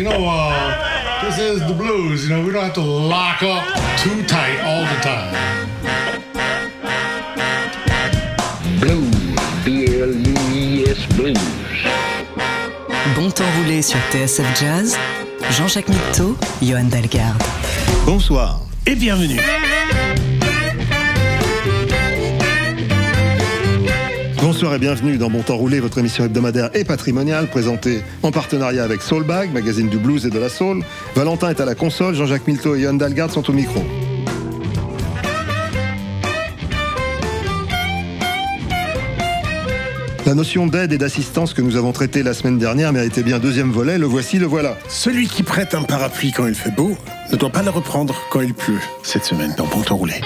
You know, uh, this is the blues. You know, we don't have to lock up too tight all the time. Blues, B-L-U-I-S Blues. Bon temps roulé sur TSF Jazz, Jean-Jacques Mitteau, Johan Dalgarde. Bonsoir et bienvenue. Bonsoir et bienvenue dans Bon Temps Roulé, votre émission hebdomadaire et patrimoniale présentée en partenariat avec Soulbag, magazine du blues et de la soul. Valentin est à la console, Jean-Jacques Milteau et Johan Dalgard sont au micro. La notion d'aide et d'assistance que nous avons traitée la semaine dernière méritait bien deuxième volet, le voici, le voilà. Celui qui prête un parapluie quand il fait beau ne doit pas le reprendre quand il pleut. Cette semaine dans Bon Temps Roulé.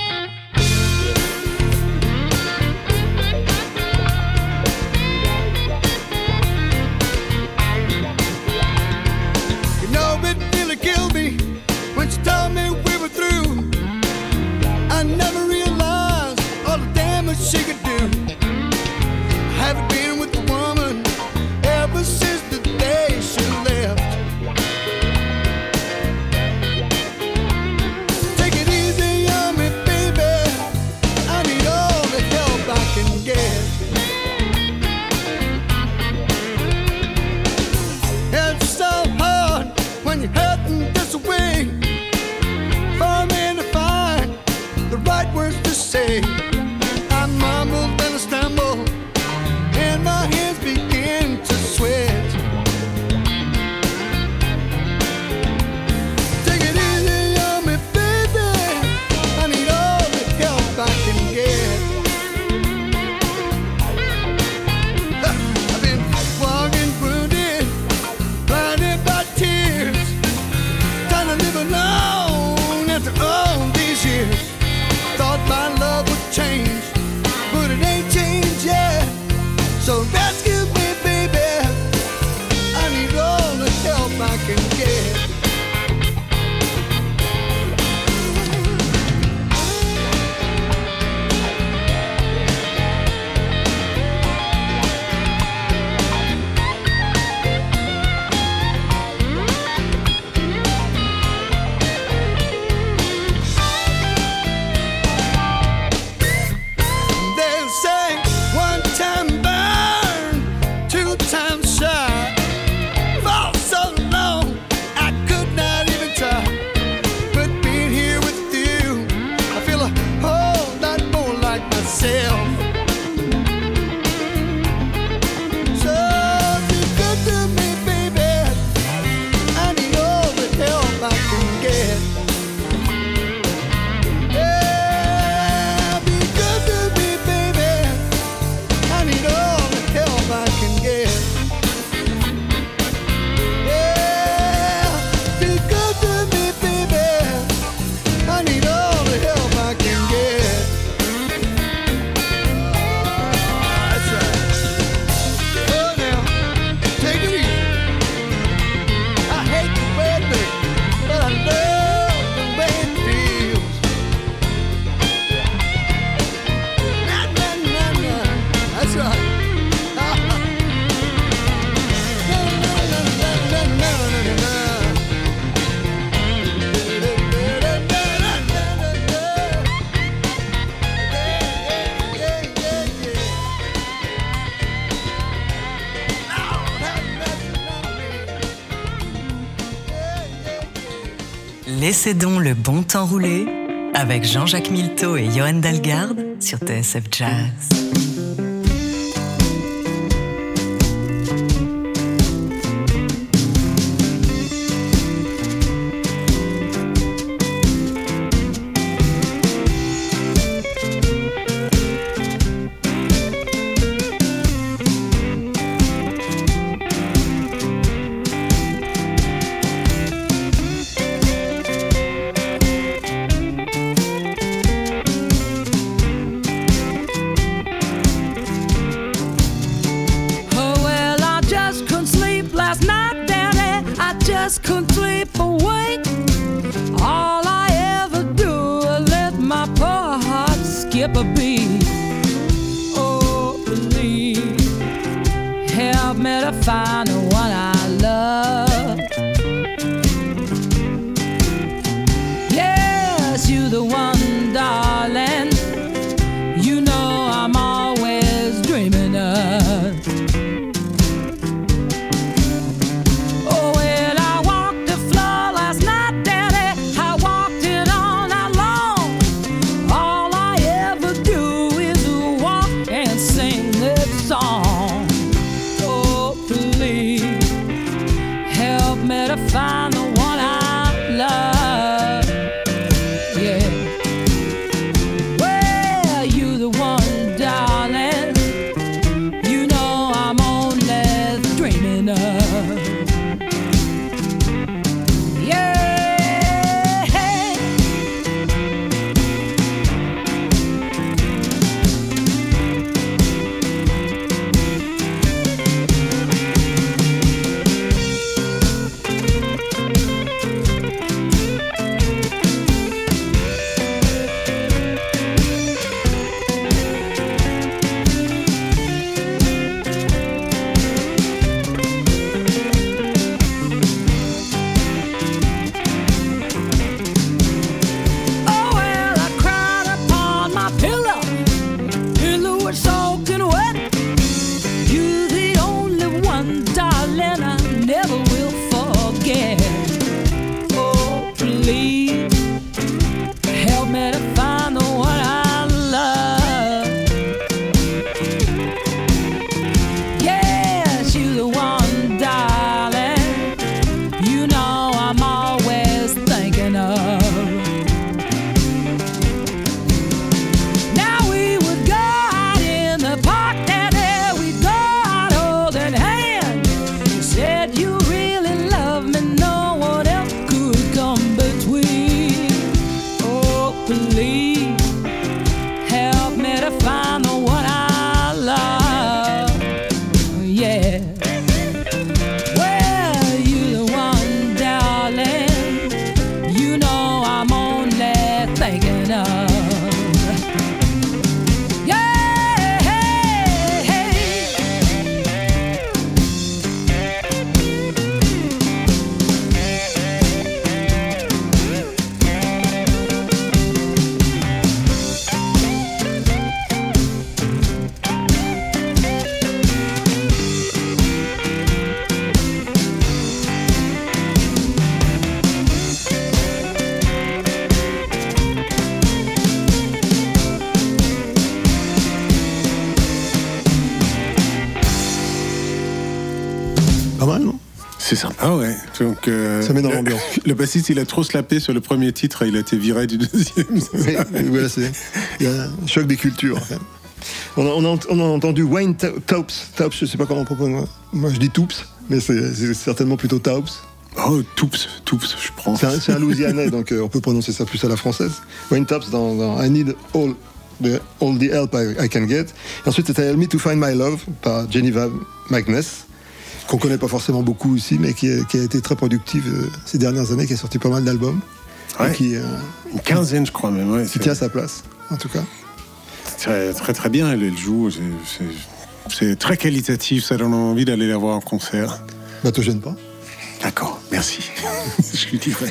When you're hurting Laissez donc le bon temps rouler avec Jean-Jacques Milteau et Johan Dalgarde sur TSF Jazz. Couldn't sleep awake. All I ever do is let my poor heart skip a beat. Oh, please help me to find the one I C'est sympa, ouais. Donc, euh, Ça met dans le- l'ambiance. Le bassiste, il a trop slappé sur le premier titre et il a été viré du deuxième. Oui, voilà, c'est il y a un choc des cultures. en fait. On a, on a- on a entendu Wayne Ta- Taups. Taups, je sais pas comment on propose. Moi, moi je dis Toops, mais c'est certainement plutôt Taups. Oh, Toups, Toups, je prends. C'est un, un Louisianais, donc euh, on peut prononcer ça plus à la française. Wayne Taups dans, dans I Need All the, all the Help I, I Can Get. Et ensuite, c'était Help Me to Find My Love par Geneva Magness, qu'on connaît pas forcément beaucoup ici, mais qui, a été très productive euh, ces dernières années, qui a sorti pas mal d'albums. Ouais. Et qui, euh, Une quinzaine, je crois même. Ouais, qui tient sa place, en tout cas. très, très, très bien. Elle, elle joue. c'est- c'est- C'est très qualitatif. Ça donne envie d'aller la voir en concert. Bah, te gêne pas. D'accord, merci. je lui dirai.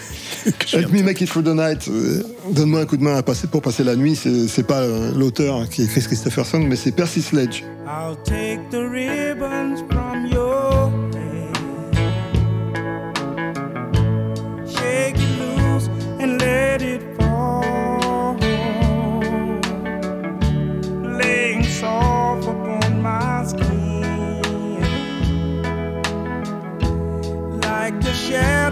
viens Me Make It Through the Night, euh, donne-moi un coup de main à passer pour passer la nuit. C'est c'est pas l'auteur qui est Chris Christopherson, mais c'est Percy Sledge. I'll take the ribbons from your Like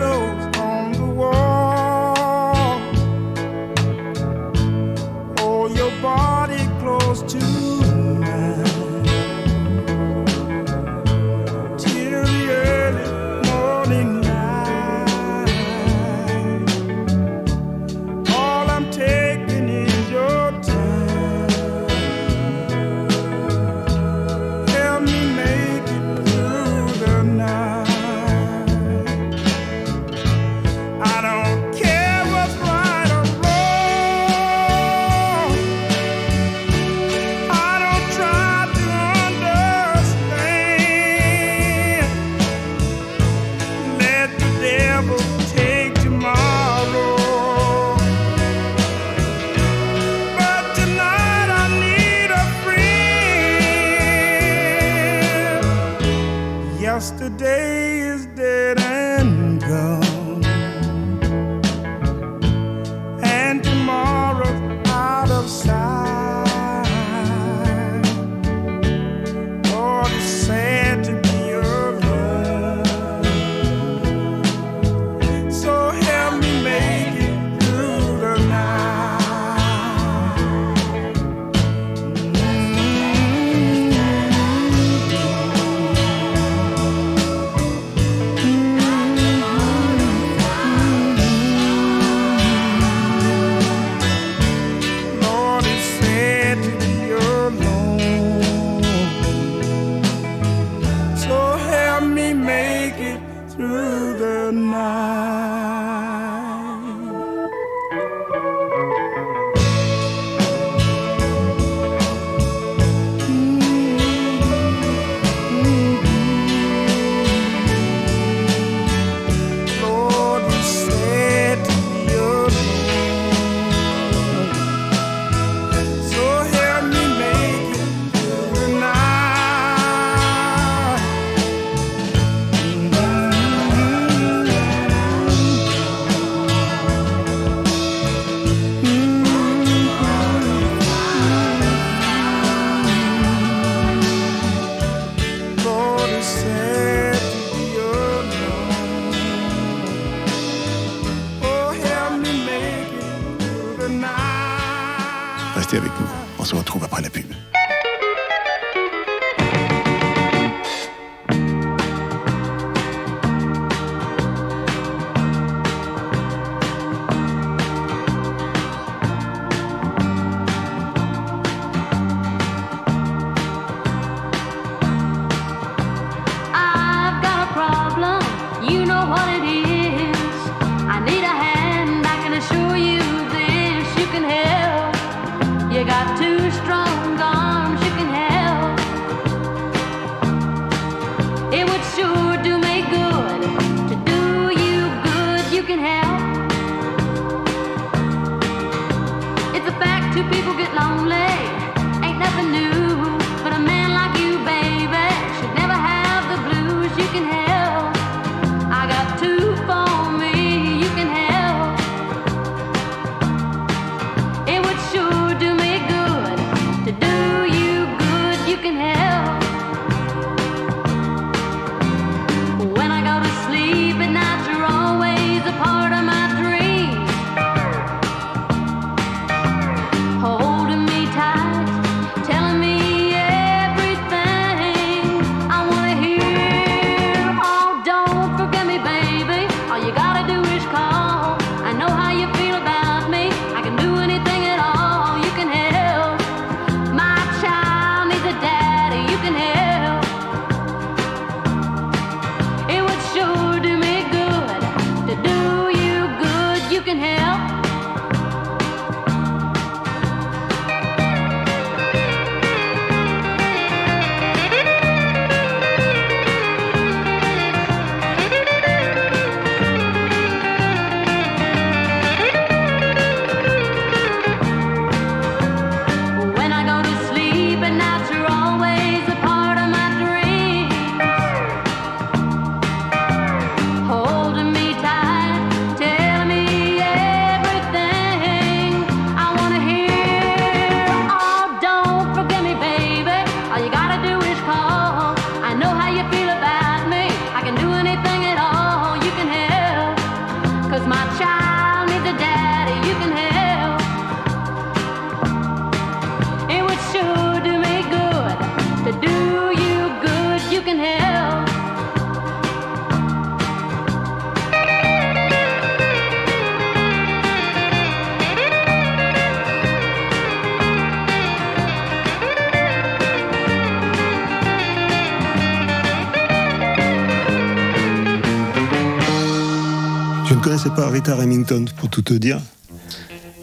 Rita Remington, pour tout te dire.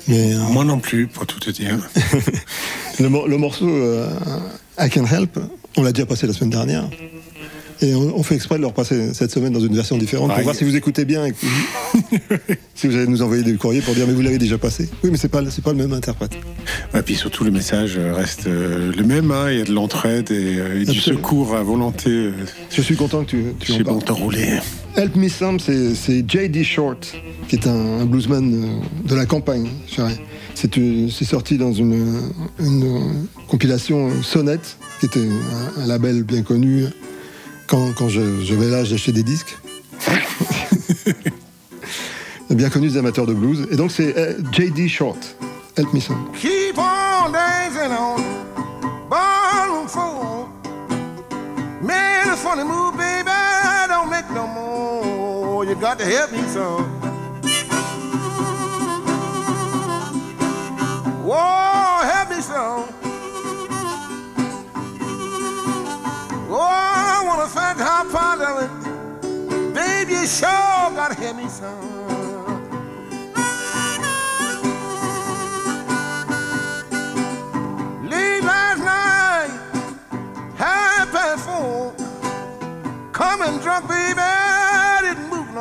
Mais euh, Moi non plus, pour tout te dire. le, mor- le morceau euh, I Can Help, on l'a déjà passé la semaine dernière. Et on, on fait exprès de le repasser cette semaine dans une version différente pour voir si vous écoutez bien et si vous allez nous envoyer des courriers pour dire mais vous l'avez déjà passé. Oui, mais c'est pas c'est pas le même interprète. Et puis surtout, le message reste euh, le même. hein. Il y a de l'entraide et, et du secours à volonté Je suis content que tu, tu en. Bon Temps Roulé. Help Me Some, c'est c'est J.D. Short, qui est un, un bluesman euh, de la campagne. je dirais. C'est euh, c'est sorti dans une, une, compilation euh, Sonnette, qui était un, un label bien connu quand, quand je- j'avais l'âge d'acheter des disques. bien connu des amateurs de blues. Et donc c'est J.D. Short, Help Me Some. Got to help me some. Whoa, help me some. Oh, I wanna find how part of it. Baby, you sure gotta help me some. Late last night, half past four. Coming drunk, baby,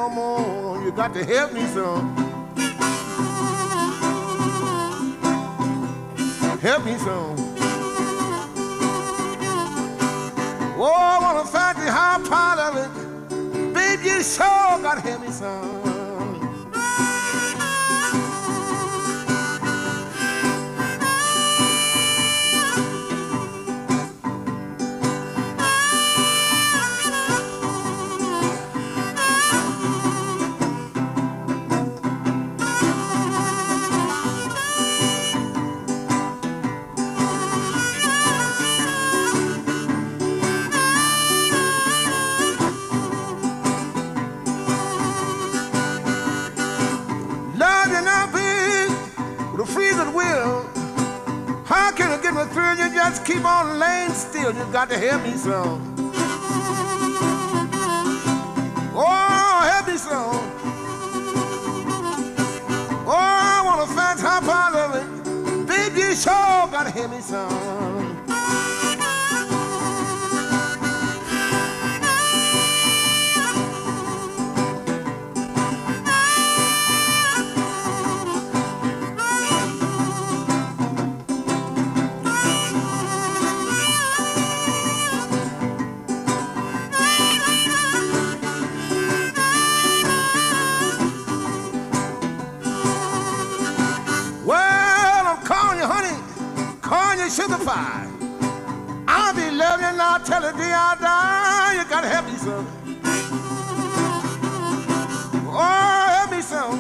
no more. You got to help me some. Help me some. Oh, I wanna find the high it. Baby, you sure gotta help me some. Just keep on laying still. You got to help me some. Oh, help me some. Oh, I wanna find top part of it. Baby, you sure gotta help me some. Pie. I'll be loving you now till the day I die. You gotta help me some. Oh, help me some.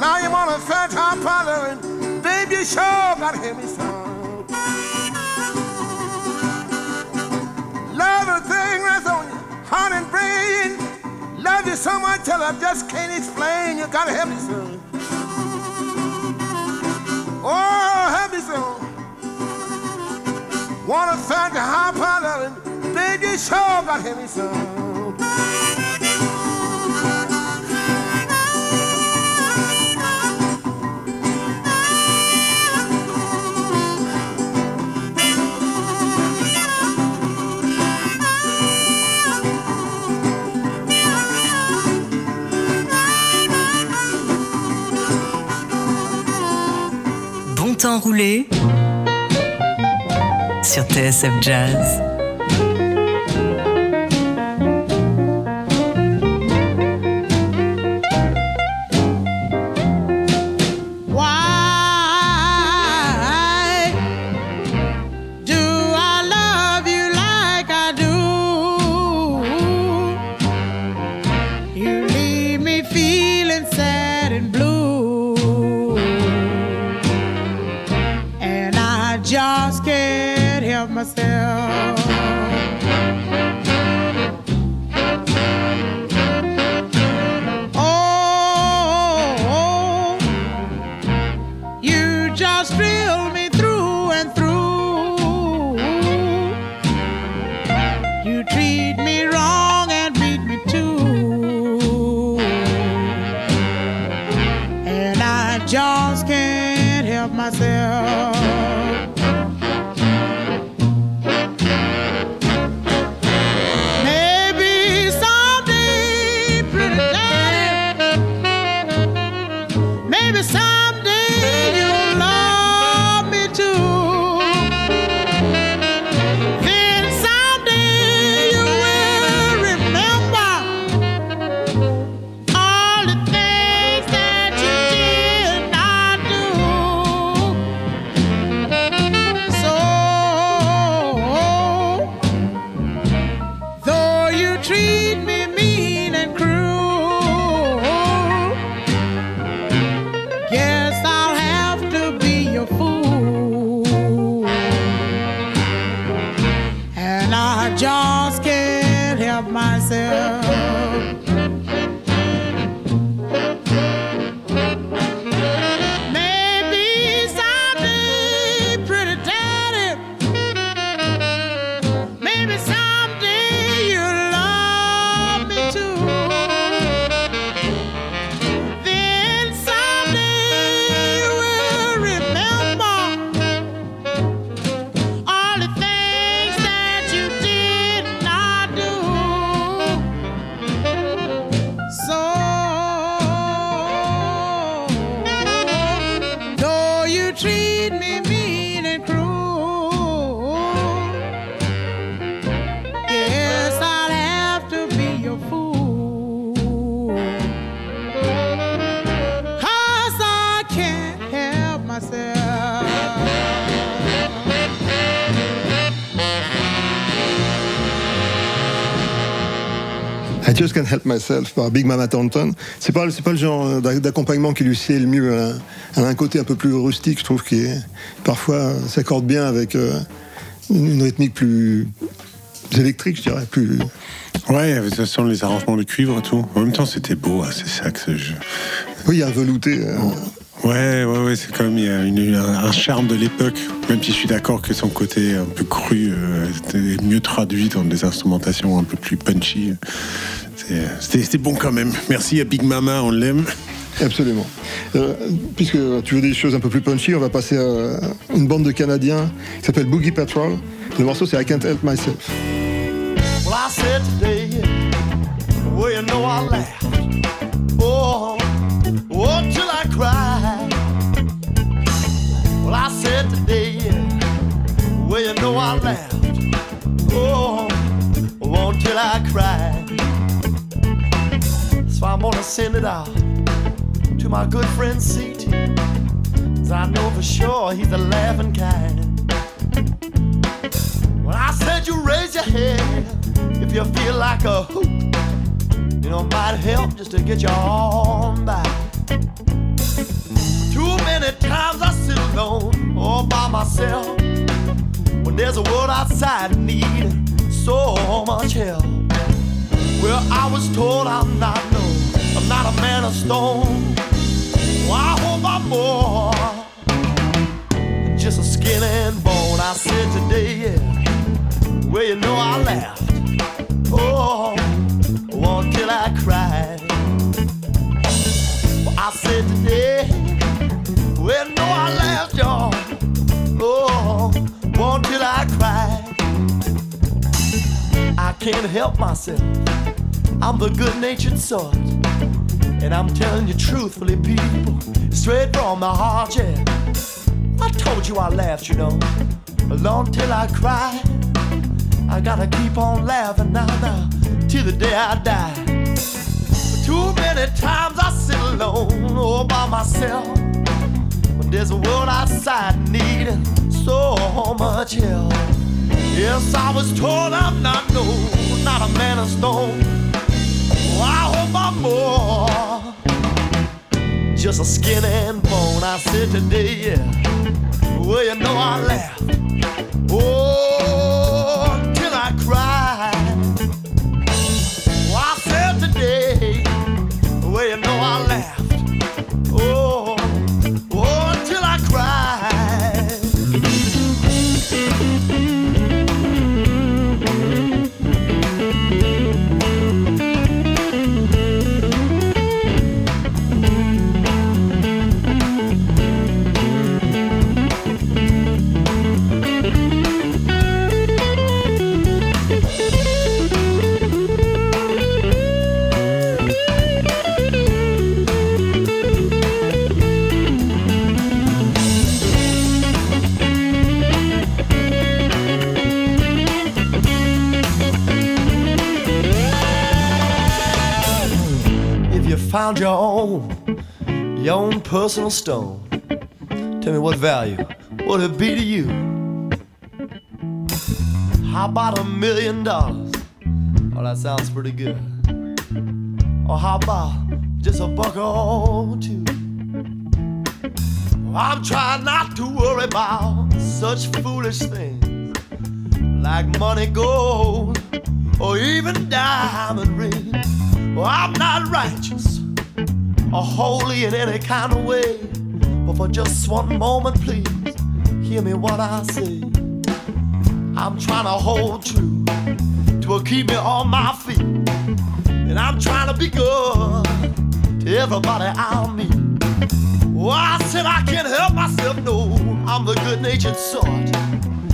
Now you wanna fat top hollering. Baby, you sure gotta help me some. Love the thing that's on your heart and brain. Love you so much till I just can't explain. You gotta help me some. Oh, me some. Wanna thank the high it. Baby, sure gotta help me enroulé sur TSF Jazz. Help Myself par Big Mama Thornton. C'est pas, c'est pas le genre d'a- d'accompagnement qui lui sied le mieux. hein. Elle a un côté un peu plus rustique, je trouve, qui est, parfois euh, s'accorde bien avec euh, une, rythmique plus électrique, je dirais. Plus... Ouais, de toute façon, les arrangements de cuivre et tout. En même temps, c'était beau, hein, c'est ça que je. Oui, il y a un velouté. euh, Ouais, ouais, ouais, c'est comme il y a une- un, un charme de l'époque, même si je suis d'accord que son côté un peu cru euh, était mieux traduit dans des instrumentations un peu plus punchy. C'était c'était bon quand même. Merci à Big Mama, on l'aime. Absolument. Euh, puisque tu veux des choses un peu plus punchy, on va passer à une bande de Canadiens qui s'appelle Boogie Patrol. Le morceau, c'est I Can't Help Myself. Well, I said today, well, you know I laughed. Oh, oh, till I cried. Well, I said today, well, you know I laughed. Oh, oh, till I cried. I'm gonna send it out to my good friend CT. Cause I know for sure he's the laughing kind. When I said you raise your head if you feel like a hoop, you know, it might help just to get you on by. Too many times I sit alone all by myself when there's a world outside needing so much help. Well, I was told I'm not no, I'm not a man of stone. Well, I hope I'm more than just a skin and bone. I said today, yeah. Well, you know I laughed. Oh, oh, until I cried. Well, I said today. Well, no, I laughed, y'all. Oh, oh, until I cried. I can't help myself. I'm the good-natured sort, and I'm telling you truthfully, people, straight from my heart, yeah. I told you I laughed, you know, along till I cried. I gotta keep on laughing now, now, till the day I die. Too many times I sit alone all by myself. When there's a world outside needing so much help. Yes, I was told I'm not no, not a man of stone. I hope I'm more. Just a skin and bone. I said today, yeah. Well, you know I laughed. Oh, found your own, your own personal stone, tell me what value would it be to you? How about a million dollars Oh, that sounds pretty good. Or how about just a buck or two? I'm trying not to worry about such foolish things like money, gold, or even diamond rings. Well, I'm not righteous or holy in any kind of way. But for just one moment, please hear me what I say. I'm trying to hold true to keep me on my feet. And I'm trying to be good to everybody I meet. Well, I said I can't help myself, no, I'm the good natured sort.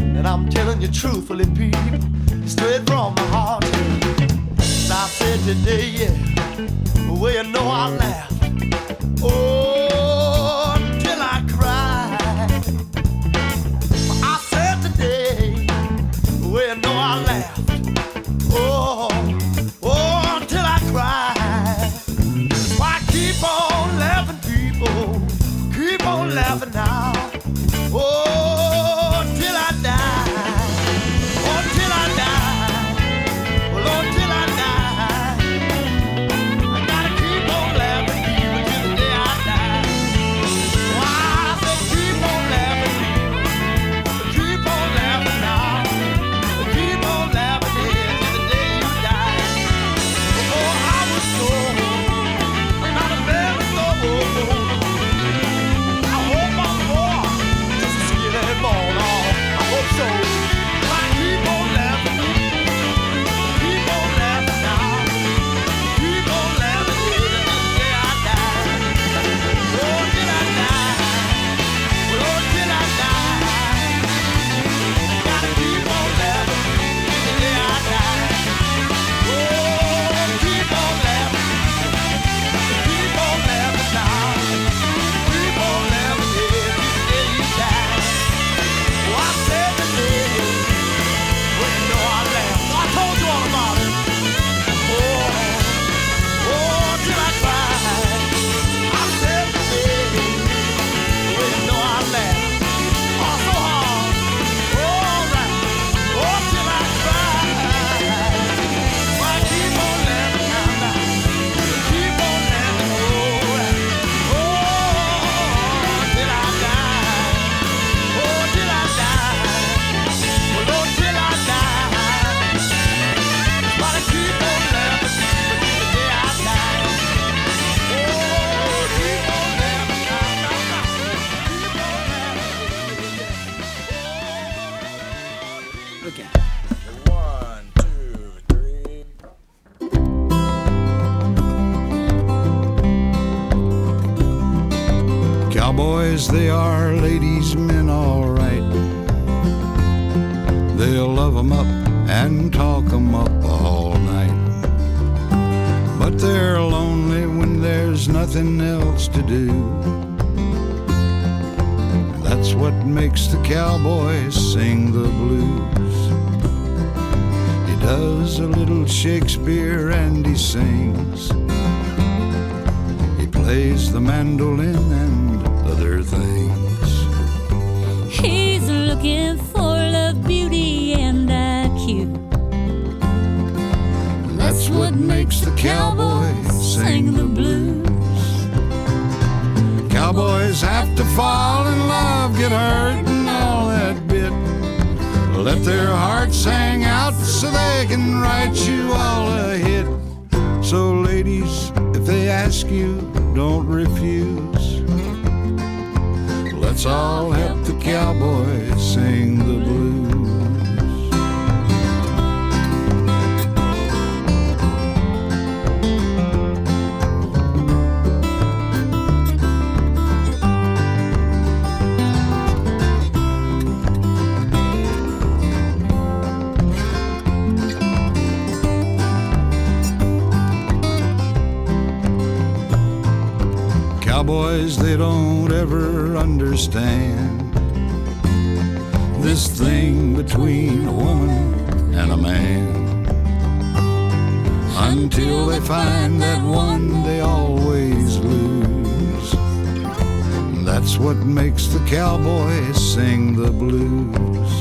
And I'm telling you truthfully, people, straight from my heart. And I said today, yeah, well, you know I laughed. Mandolin understand this thing between a woman and a man. Until they find that one they always lose. That's what makes the cowboy sing the blues.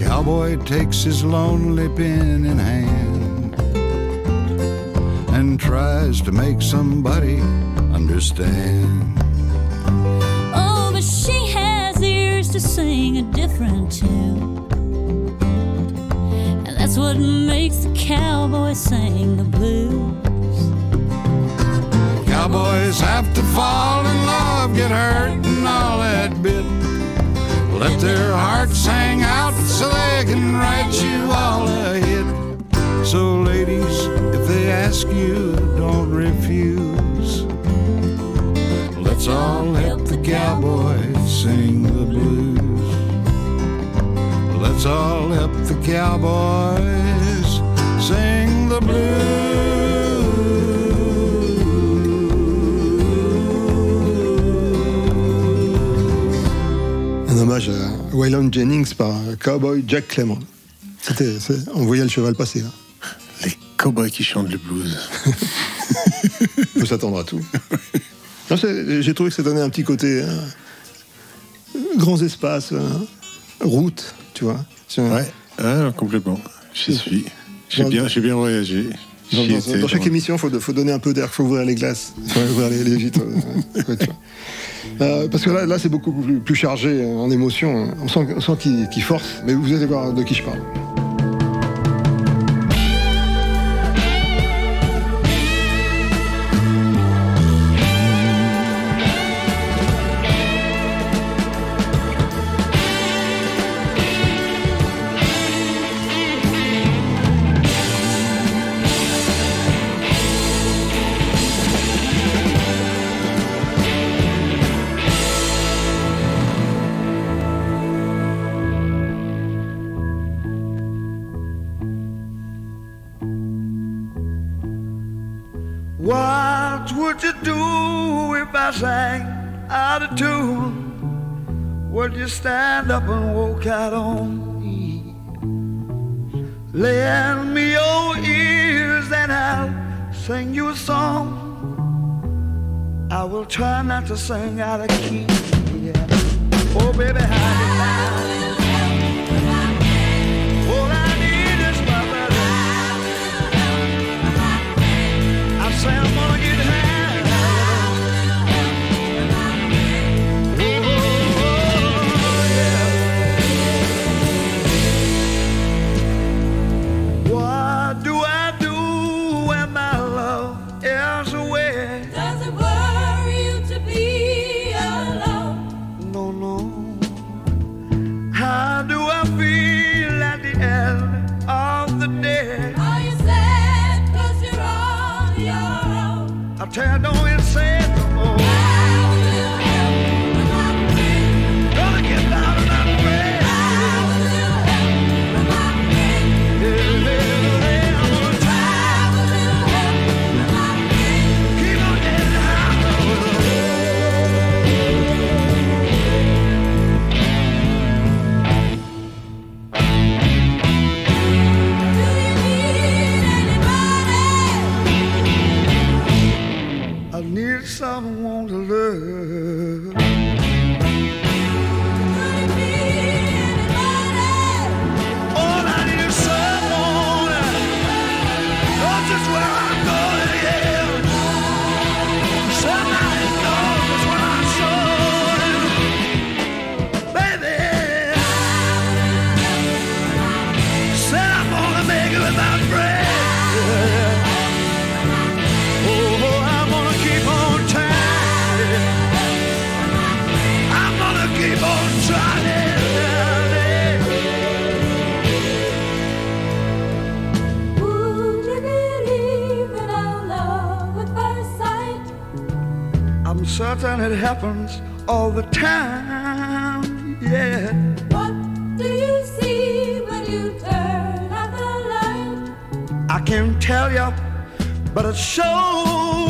Cowboy takes his lonely pen in hand and tries to make somebody understand. Sing a different tune. And that's what makes the cowboy sing the blues. Cowboys have to fall in love, get hurt, and all that bit. Let their hearts hang out so they can write you all a hit. So, ladies, if they ask you, don't refuse. Let's all help the cowboys sing the blues. Let's all help the cowboys sing the Un hommage à Waylon Jennings par Cowboy Jack Clement. C'était, c'est- on voyait le cheval passer là. Les cowboys qui chantent le blues. On peut s'attendre à tout. Non, c'est- J'ai trouvé que ça donnait un petit côté hein, grands espaces, hein, route, tu vois. Ouais, ah, complètement. J'y suis. J'ai bien, j'ai bien voyagé. Dans, chaque émission, il faut, faut donner un peu d'air, il faut ouvrir les glaces, il faut ouvrir les, les vitres. euh, ouais. Euh, parce que là, là c'est beaucoup plus, plus chargé euh, en émotion. On sent, sent qu'il qu'il force, mais vous allez voir de qui je parle. Stand up and walk out on me? Lend me your ears and I'll sing you a song. I will try not to sing out of key. Yeah. Oh, baby, how All I need it happens all the time. Yeah. What do you see when you turn out the light? I can't tell you, but it sure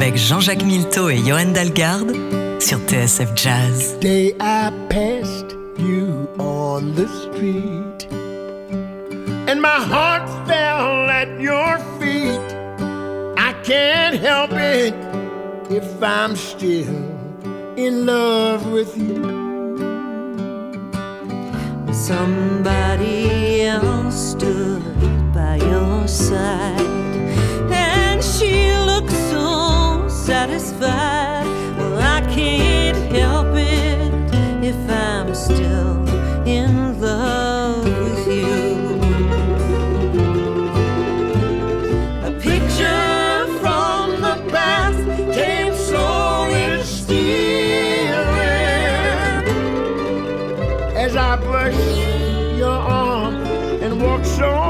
avec Jean-Jacques Milteau et Johan Dalgarde sur TSF Jazz. day I passed you on the street, and my heart fell at your feet. I can't help it if I'm still in love with you. Somebody else stood by your side, satisfied. Well, I can't help it if I'm still in love with you. A picture from the past came slowly stealing as I brushed your arm and walked so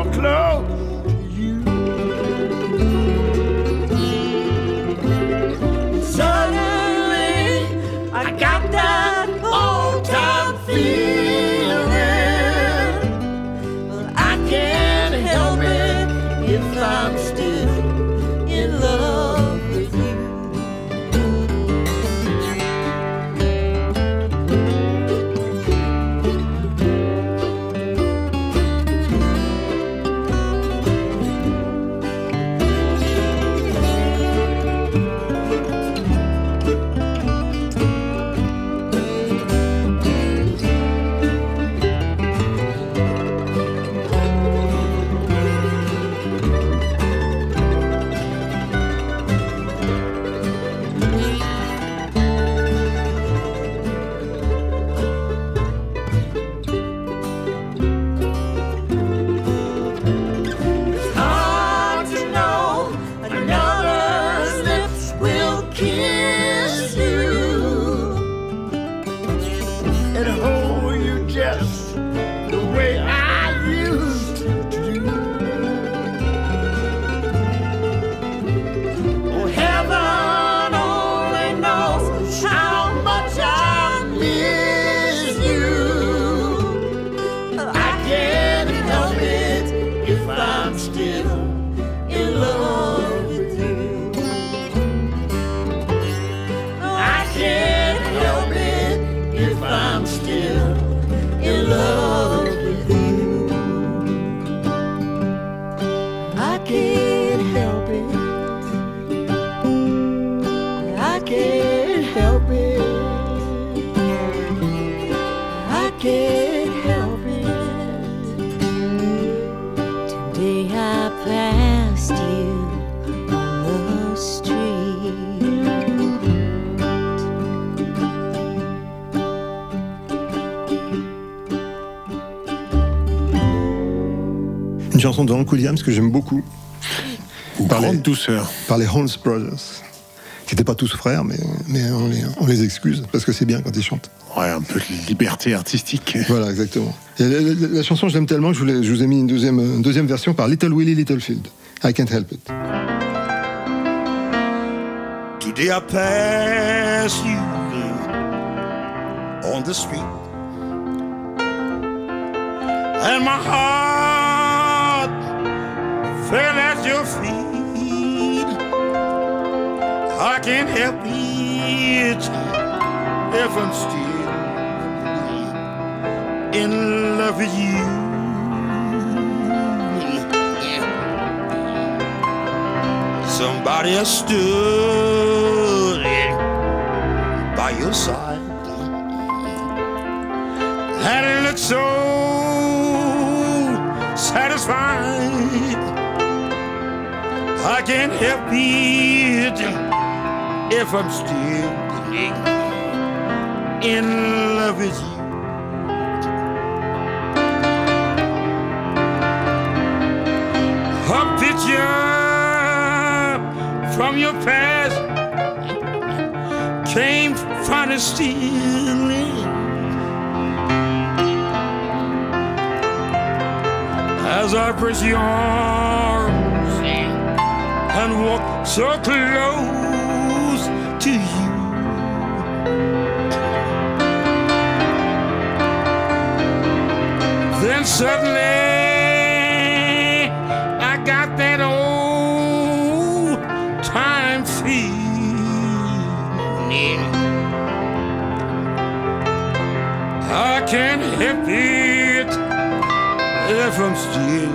chanson de Hank Williams que j'aime beaucoup. Par grande les, douceur. Par les Holmes Brothers. Qui n'étaient pas tous frères, mais, mais on, les, on les excuse parce que c'est bien quand ils chantent. Ouais, un peu de liberté artistique. Voilà, exactement. Et la, la- la chanson, je l'aime tellement que je, voulais- je vous ai mis une deuxième, une deuxième version par Little Willie Littlefield. I can't help it. Today I pass you on the street, and my heart fell at your feet. I can't help it if I'm still in love with you. Somebody has stood by your side. And it looks so can't help it if I'm still in love with you. A picture from your past came finally stealing as I press your and walk so close to you. Then suddenly I got that old time feeling. I can't help it if I'm still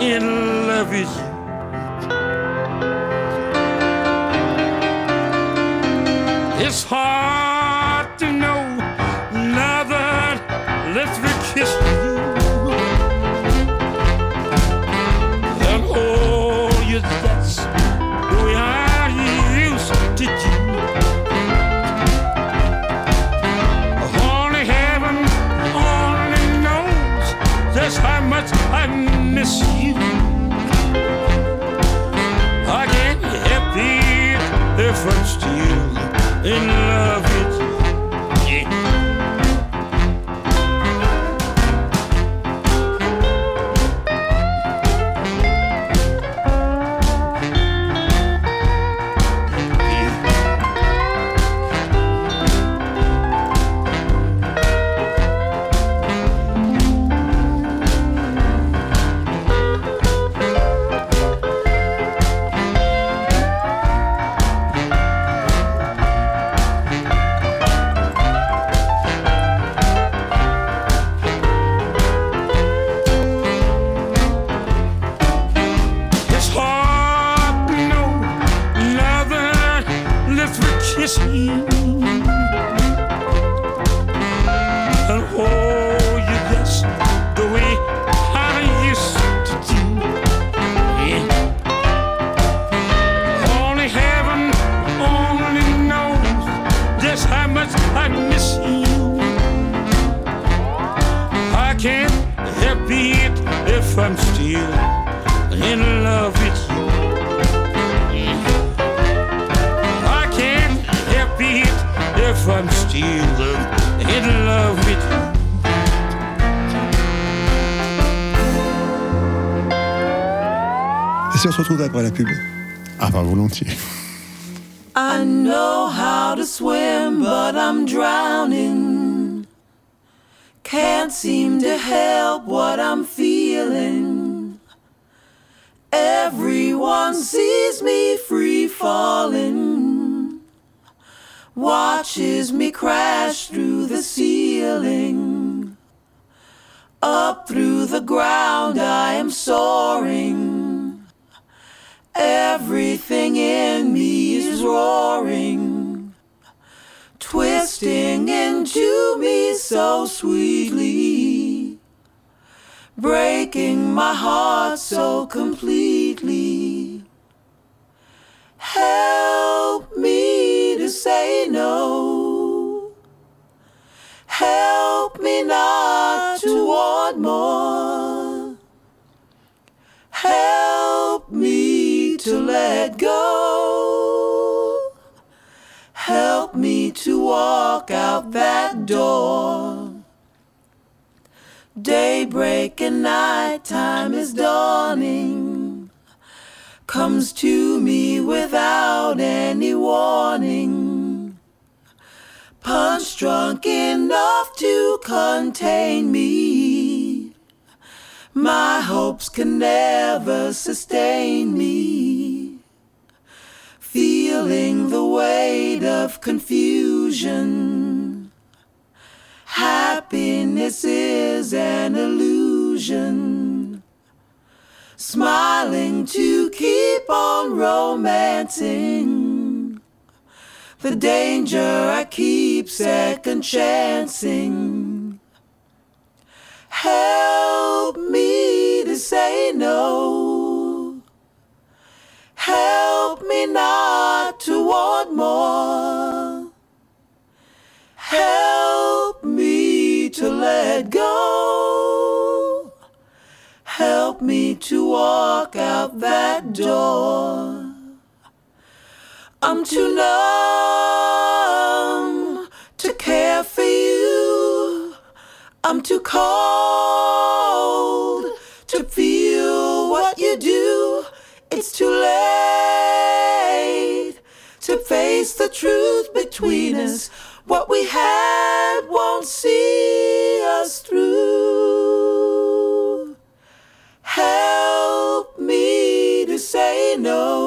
in love with you. If I'm still in love with you. Et si on se retrouve après la pub Ah bah volontiers. I know how to swim, but I'm drowning. Can't seem to help what I'm feeling. Everyone sees me free falling, watches me crash through the ceiling. Up through the ground, I am soaring. Everything in me is roaring, twisting into me so sweetly, breaking my heart so completely. Help me say no. Help me not to want more. Help me to let go. Help me to walk out that door. Daybreak and nighttime is dawning. Comes to me without any warning. Punch drunk enough to contain me. My hopes can never sustain me. Feeling the weight of confusion. Happiness is an illusion. Smiling to keep on romancing. The danger I keep second chancing. Help me to say no. Help me not to want more. Help me to let go. Help me to walk out that door. I'm too numb to care for you. I'm too cold to feel what you do. It's too late. to face the truth between us. What we had won't see us through. Help me to say no.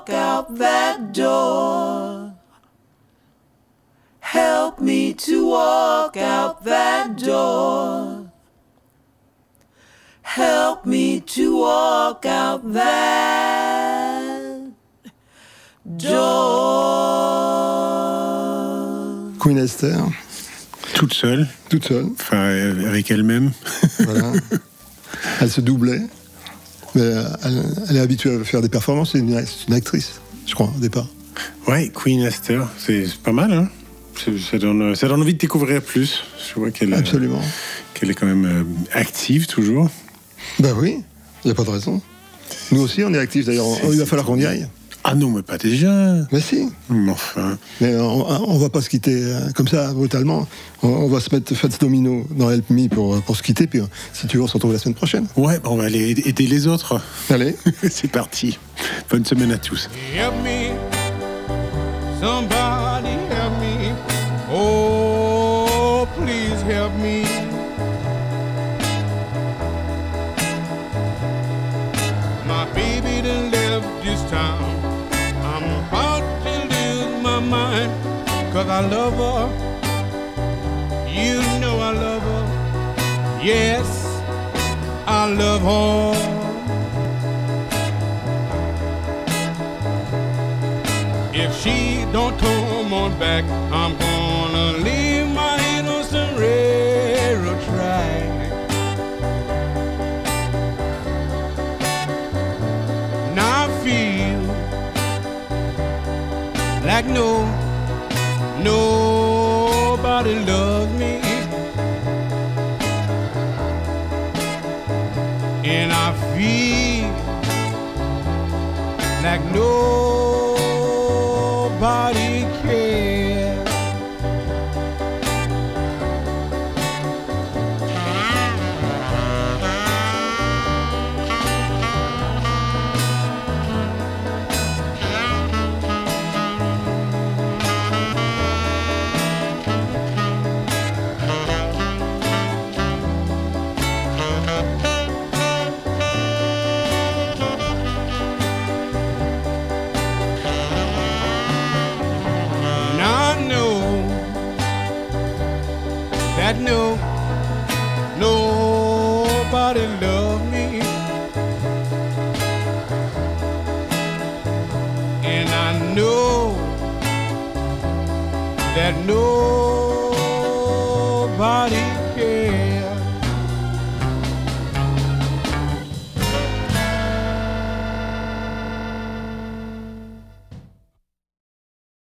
Walk out that door. Help me to walk out that door. Help me to walk out that door. Queen Esther. Toute seule. Toute seule. Enfin, avec elle-même. Voilà. elle se doublait. Mais euh, elle, elle est habituée à faire des performances. C'est une, actrice, je crois, au départ. Ouais, Queen Esther, c'est pas mal, hein ça donne, ça donne envie de découvrir plus. Je vois qu'elle Absolument. qu'elle est quand même euh, active toujours. Ben oui, il n'y a pas de raison. Nous aussi, on est actifs d'ailleurs. Il va falloir qu'on y aille. Ah non, mais pas déjà. Mais si. Mais enfin. Mais on, on va pas se quitter euh, comme ça, brutalement. On, on va se mettre Fats Domino dans Help Me pour, pour se quitter. Puis euh, si tu veux, on se retrouve la semaine prochaine. Ouais, bon, on va aller aider les autres. Allez. c'est parti. Bonne semaine à tous. Help me, somebody I love her. You know I love her. Yes, I love her. If she don't come on back, I'm gonna leave my innocent railroad track. Now I feel like no, know